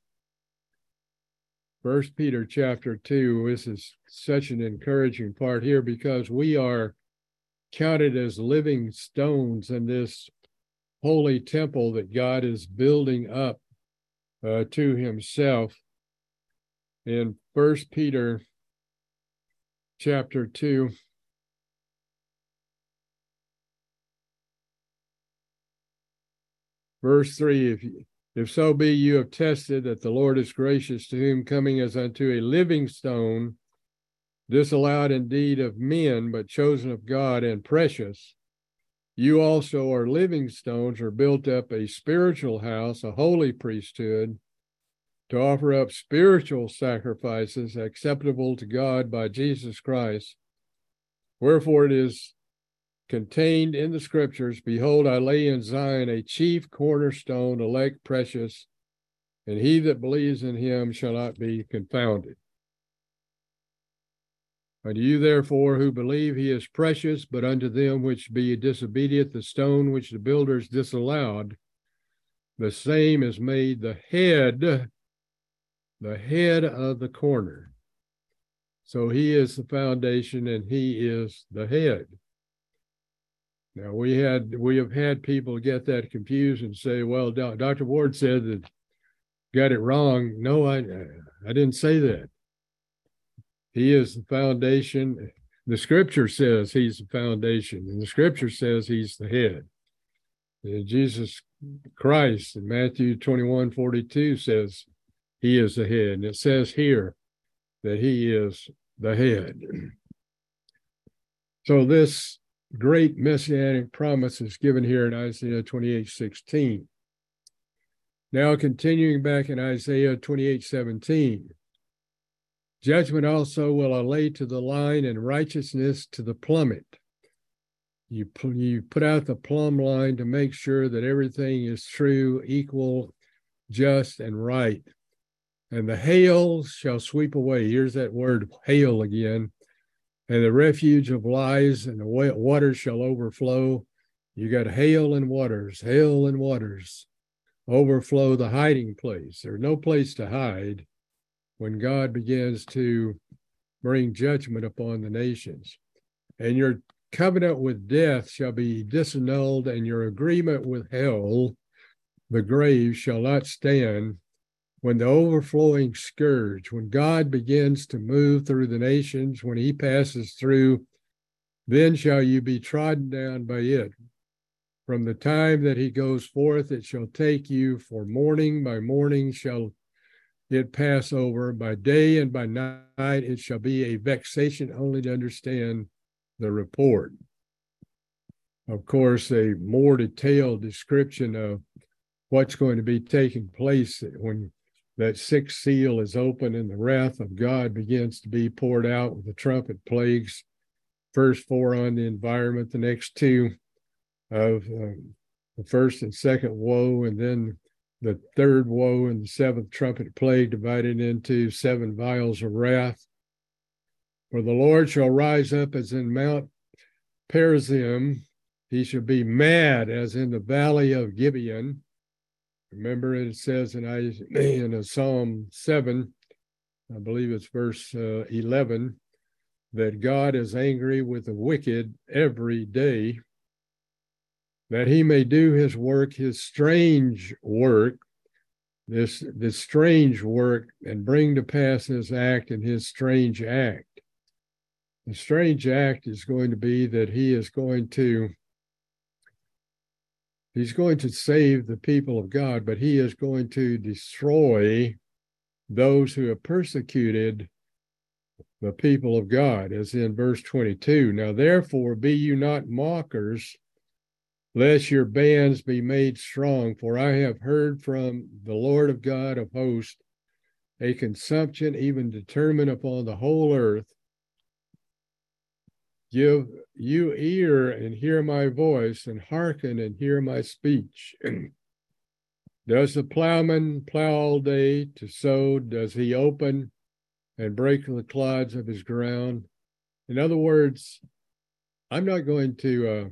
[SPEAKER 1] First Peter chapter 2. This is such an encouraging part here because we are counted as living stones in this holy temple that God is building up uh, to himself. In First Peter chapter 2, Verse 3 if, if so be you have tested that the Lord is gracious to whom coming as unto a living stone, disallowed indeed of men, but chosen of God and precious. You also are living stones, are built up a spiritual house, a holy priesthood, to offer up spiritual sacrifices acceptable to God by Jesus Christ. Wherefore it is contained in the scriptures Behold, I lay in Zion a chief cornerstone, elect, precious, and he that believes in him shall not be confounded. Unto you, therefore, who believe he is precious, but unto them which be disobedient, the stone which the builders disallowed, the same is made the head, the head of the corner. So he is the foundation and he is the head. Now we had we have had people get that confused and say, "Well, Dr. Ward said that got it wrong." No, I I didn't say that. He is the foundation. The Scripture says he's the foundation, and the Scripture says he's the head. And Jesus Christ in Matthew 21, 42 says he is the head. And it says here that he is the head. So this great messianic promise is given here in Isaiah 28 16. Now, continuing back in Isaiah 28 17, judgment also will I lay to the line and righteousness to the plummet. You, you put out the plumb line to make sure that everything is true, equal, just, and right. And the hail shall sweep away. Here's that word hail again. And the refuge of lies and the water shall overflow. You got hail and waters, hail and waters overflow the hiding place. There's no place to hide when God begins to bring judgment upon the nations. And your covenant with death shall be disannulled, and your agreement with hell, the grave, shall not stand when the overflowing scourge, when God begins to move through the nations, when he passes through, then shall you be trodden down by it. From the time that he goes forth, it shall take you, for morning by morning shall it pass over, by day and by night it shall be a vexation only to understand the report. Of course, a more detailed description of what's going to be taking place when that sixth seal is open and the wrath of God begins to be poured out with the trumpet plagues. First four on the environment, the next two of uh, the first and second woe, and then the third woe and the seventh trumpet plague divided into seven vials of wrath. For the Lord shall rise up as in Mount Perazim, he shall be mad as in the valley of Gibeon Remember, it says in, in Psalm 7, I believe it's verse uh, 11, that God is angry with the wicked every day, that he may do his work, his strange work, this, this strange work, and bring to pass his act and his strange act. The strange act is going to be that he is going to He's going to save the people of God, but he is going to destroy those who have persecuted the people of God, as in verse 22. Now, therefore, be you not mockers, lest your bands be made strong. For I have heard from the Lord of God of hosts a consumption even determined upon the whole earth Give you ear and hear my voice, and hearken and hear my speech. Does the plowman plow all day to sow? Does he open and break the clods of his ground? In other words, I'm not going to uh,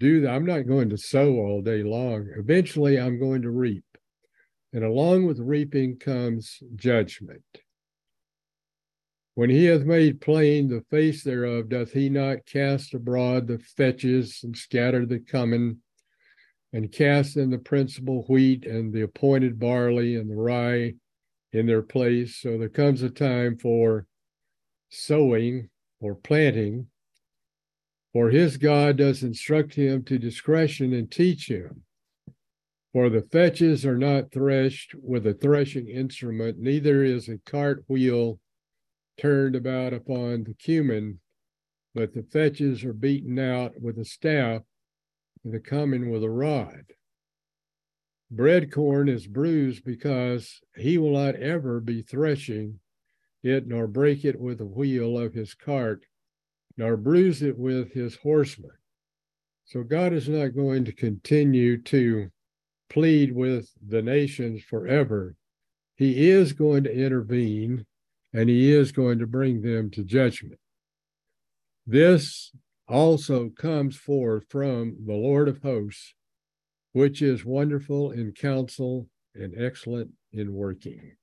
[SPEAKER 1] do that. I'm not going to sow all day long. Eventually, I'm going to reap. And along with reaping comes judgment. When he hath made plain the face thereof, doth he not cast abroad the fitches and scatter the cumin, and cast in the principal wheat and the appointed barley and the rye in their place? So there comes a time for sowing or planting, for his God does instruct him to discretion and teach him. For the fitches are not threshed with a threshing instrument, neither is a cart wheel turned about upon the cumin, but the fitches are beaten out with a staff, and the cumin with a rod. Bread corn is bruised because he will not ever be threshing it, nor break it with the wheel of his cart, nor bruise it with his horsemen. So God is not going to continue to plead with the nations forever. He is going to intervene and he is going to bring them to judgment. This also comes forth from the Lord of hosts, which is wonderful in counsel and excellent in working.